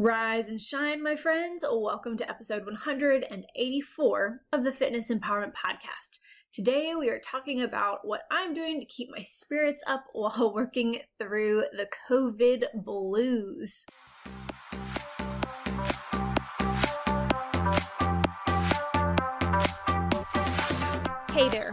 Rise and shine, my friends. Welcome to episode 184 of the Fitness Empowerment Podcast. Today, we are talking about what I'm doing to keep my spirits up while working through the COVID blues. Hey there,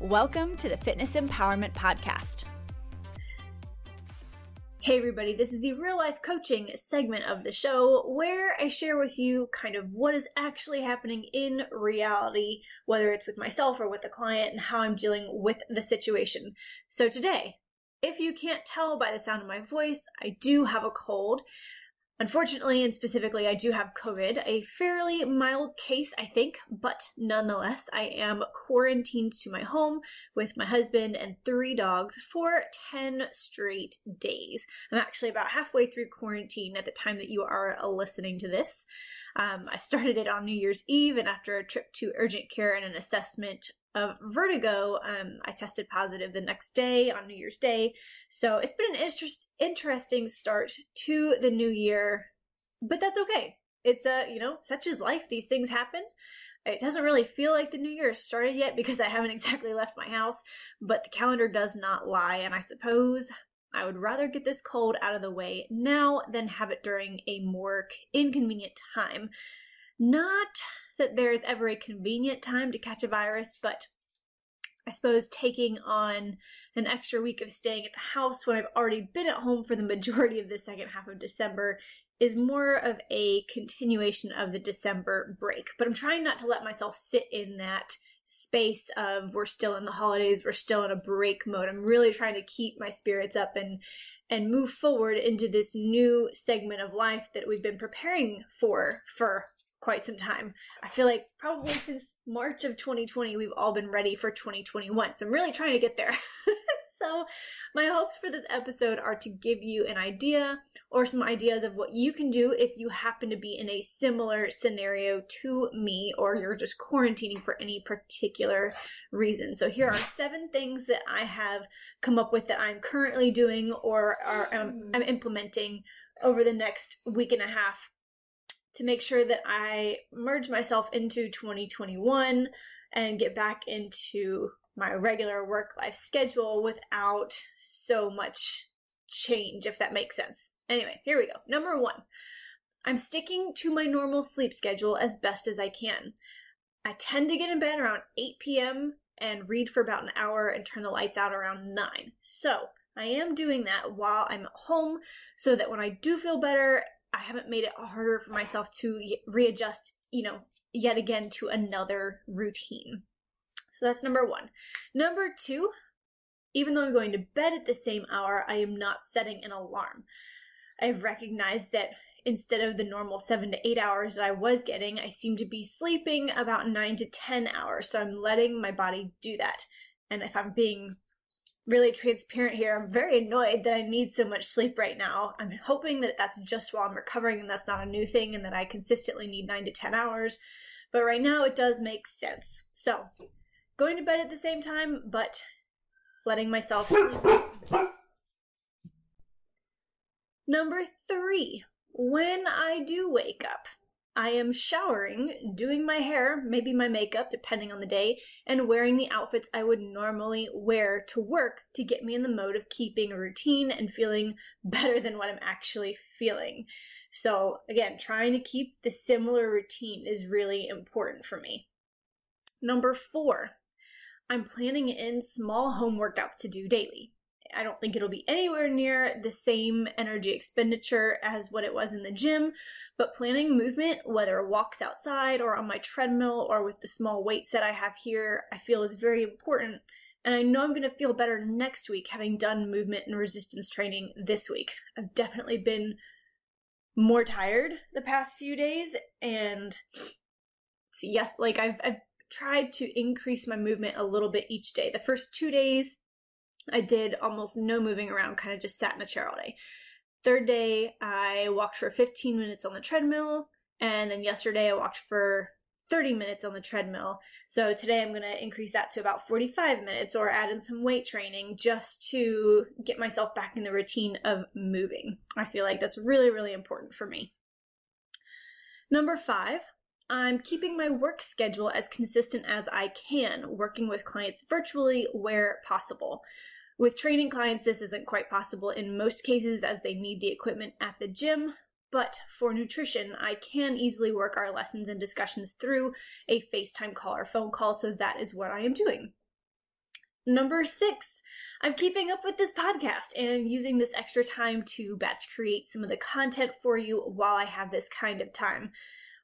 Welcome to the Fitness Empowerment Podcast. Hey, everybody, this is the real life coaching segment of the show where I share with you kind of what is actually happening in reality, whether it's with myself or with the client, and how I'm dealing with the situation. So, today, if you can't tell by the sound of my voice, I do have a cold. Unfortunately, and specifically, I do have COVID, a fairly mild case, I think, but nonetheless, I am quarantined to my home with my husband and three dogs for 10 straight days. I'm actually about halfway through quarantine at the time that you are listening to this. Um, I started it on New Year's Eve, and after a trip to urgent care and an assessment of vertigo, um, I tested positive the next day on New Year's Day. So it's been an interest, interesting start to the new year, but that's okay. It's a, uh, you know, such is life. These things happen. It doesn't really feel like the new year has started yet because I haven't exactly left my house, but the calendar does not lie. And I suppose I would rather get this cold out of the way now than have it during a more inconvenient time. Not that there is ever a convenient time to catch a virus, but I suppose taking on an extra week of staying at the house when I've already been at home for the majority of the second half of December is more of a continuation of the December break. But I'm trying not to let myself sit in that space of we're still in the holidays, we're still in a break mode. I'm really trying to keep my spirits up and and move forward into this new segment of life that we've been preparing for for quite some time. I feel like probably since March of 2020, we've all been ready for 2021. So I'm really trying to get there. so, my hopes for this episode are to give you an idea or some ideas of what you can do if you happen to be in a similar scenario to me or you're just quarantining for any particular reason. So, here are seven things that I have come up with that I'm currently doing or are um, I'm implementing over the next week and a half to make sure that I merge myself into 2021 and get back into my regular work life schedule without so much change, if that makes sense. Anyway, here we go. Number one, I'm sticking to my normal sleep schedule as best as I can. I tend to get in bed around 8 p.m. and read for about an hour and turn the lights out around 9. So, I am doing that while I'm at home so that when I do feel better I haven't made it harder for myself to readjust, you know, yet again to another routine. So that's number one. Number two, even though I'm going to bed at the same hour, I am not setting an alarm. I've recognized that instead of the normal seven to eight hours that I was getting, I seem to be sleeping about nine to 10 hours. So I'm letting my body do that. And if I'm being really transparent here. I'm very annoyed that I need so much sleep right now. I'm hoping that that's just while I'm recovering and that's not a new thing and that I consistently need 9 to 10 hours. But right now it does make sense. So, going to bed at the same time, but letting myself sleep. Number 3, when I do wake up, I am showering, doing my hair, maybe my makeup, depending on the day, and wearing the outfits I would normally wear to work to get me in the mode of keeping a routine and feeling better than what I'm actually feeling. So, again, trying to keep the similar routine is really important for me. Number four, I'm planning in small home workouts to do daily. I don't think it'll be anywhere near the same energy expenditure as what it was in the gym, but planning movement, whether walks outside or on my treadmill or with the small weights that I have here, I feel is very important. And I know I'm going to feel better next week having done movement and resistance training this week. I've definitely been more tired the past few days and yes, like I've, I've tried to increase my movement a little bit each day. The first two days, I did almost no moving around, kind of just sat in a chair all day. Third day, I walked for 15 minutes on the treadmill. And then yesterday, I walked for 30 minutes on the treadmill. So today, I'm going to increase that to about 45 minutes or add in some weight training just to get myself back in the routine of moving. I feel like that's really, really important for me. Number five, I'm keeping my work schedule as consistent as I can, working with clients virtually where possible. With training clients, this isn't quite possible in most cases as they need the equipment at the gym, but for nutrition, I can easily work our lessons and discussions through a FaceTime call or phone call, so that is what I am doing. Number six, I'm keeping up with this podcast and using this extra time to batch create some of the content for you while I have this kind of time.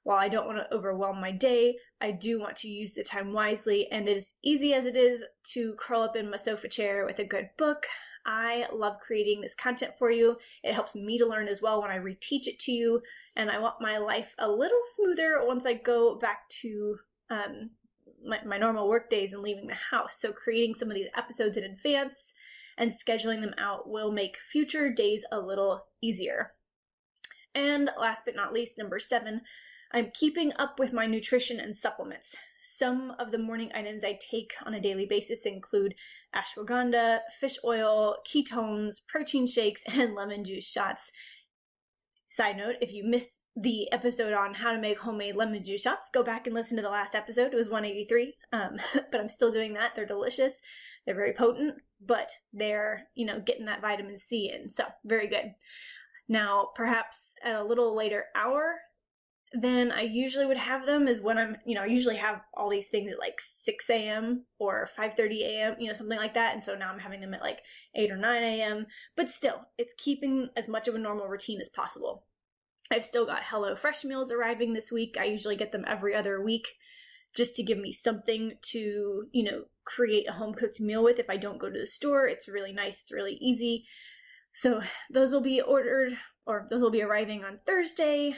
While I don't want to overwhelm my day, I do want to use the time wisely, and as easy as it is to curl up in my sofa chair with a good book, I love creating this content for you. It helps me to learn as well when I reteach it to you, and I want my life a little smoother once I go back to um, my, my normal work days and leaving the house. So, creating some of these episodes in advance and scheduling them out will make future days a little easier. And last but not least, number seven, I'm keeping up with my nutrition and supplements. Some of the morning items I take on a daily basis include ashwagandha, fish oil, ketones, protein shakes, and lemon juice shots. Side note, if you missed the episode on how to make homemade lemon juice shots, go back and listen to the last episode. It was 183. Um, but I'm still doing that. They're delicious. They're very potent, but they're, you know, getting that vitamin C in. So, very good. Now, perhaps at a little later hour, then I usually would have them is when I'm, you know, I usually have all these things at like 6 a.m. or 5.30 a.m., you know, something like that. And so now I'm having them at like 8 or 9 a.m. But still, it's keeping as much of a normal routine as possible. I've still got Hello Fresh meals arriving this week. I usually get them every other week just to give me something to, you know, create a home cooked meal with if I don't go to the store. It's really nice, it's really easy. So those will be ordered or those will be arriving on Thursday.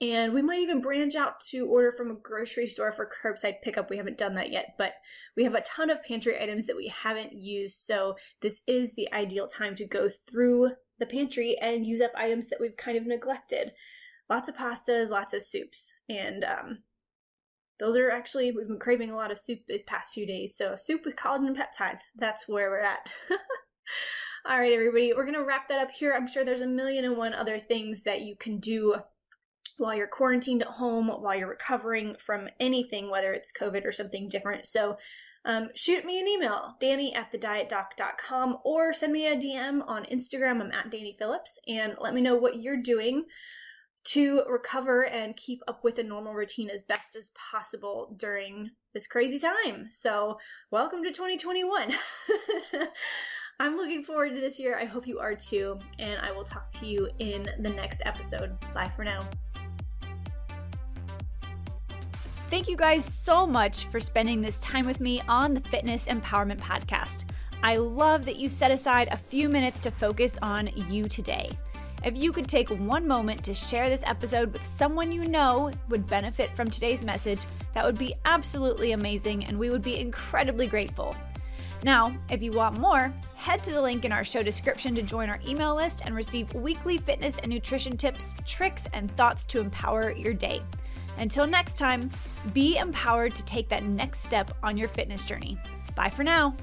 And we might even branch out to order from a grocery store for curbside pickup. We haven't done that yet, but we have a ton of pantry items that we haven't used. So this is the ideal time to go through the pantry and use up items that we've kind of neglected. Lots of pastas, lots of soups. And um, those are actually, we've been craving a lot of soup these past few days. So soup with collagen peptides, that's where we're at. All right, everybody, we're going to wrap that up here. I'm sure there's a million and one other things that you can do while you're quarantined at home, while you're recovering from anything, whether it's COVID or something different. So um, shoot me an email, danye at thedietdoc.com, or send me a DM on Instagram. I'm at Danye Phillips, and let me know what you're doing to recover and keep up with a normal routine as best as possible during this crazy time. So, welcome to 2021. I'm looking forward to this year. I hope you are too. And I will talk to you in the next episode. Bye for now. Thank you guys so much for spending this time with me on the Fitness Empowerment Podcast. I love that you set aside a few minutes to focus on you today. If you could take one moment to share this episode with someone you know would benefit from today's message, that would be absolutely amazing and we would be incredibly grateful. Now, if you want more, head to the link in our show description to join our email list and receive weekly fitness and nutrition tips, tricks, and thoughts to empower your day. Until next time, be empowered to take that next step on your fitness journey. Bye for now.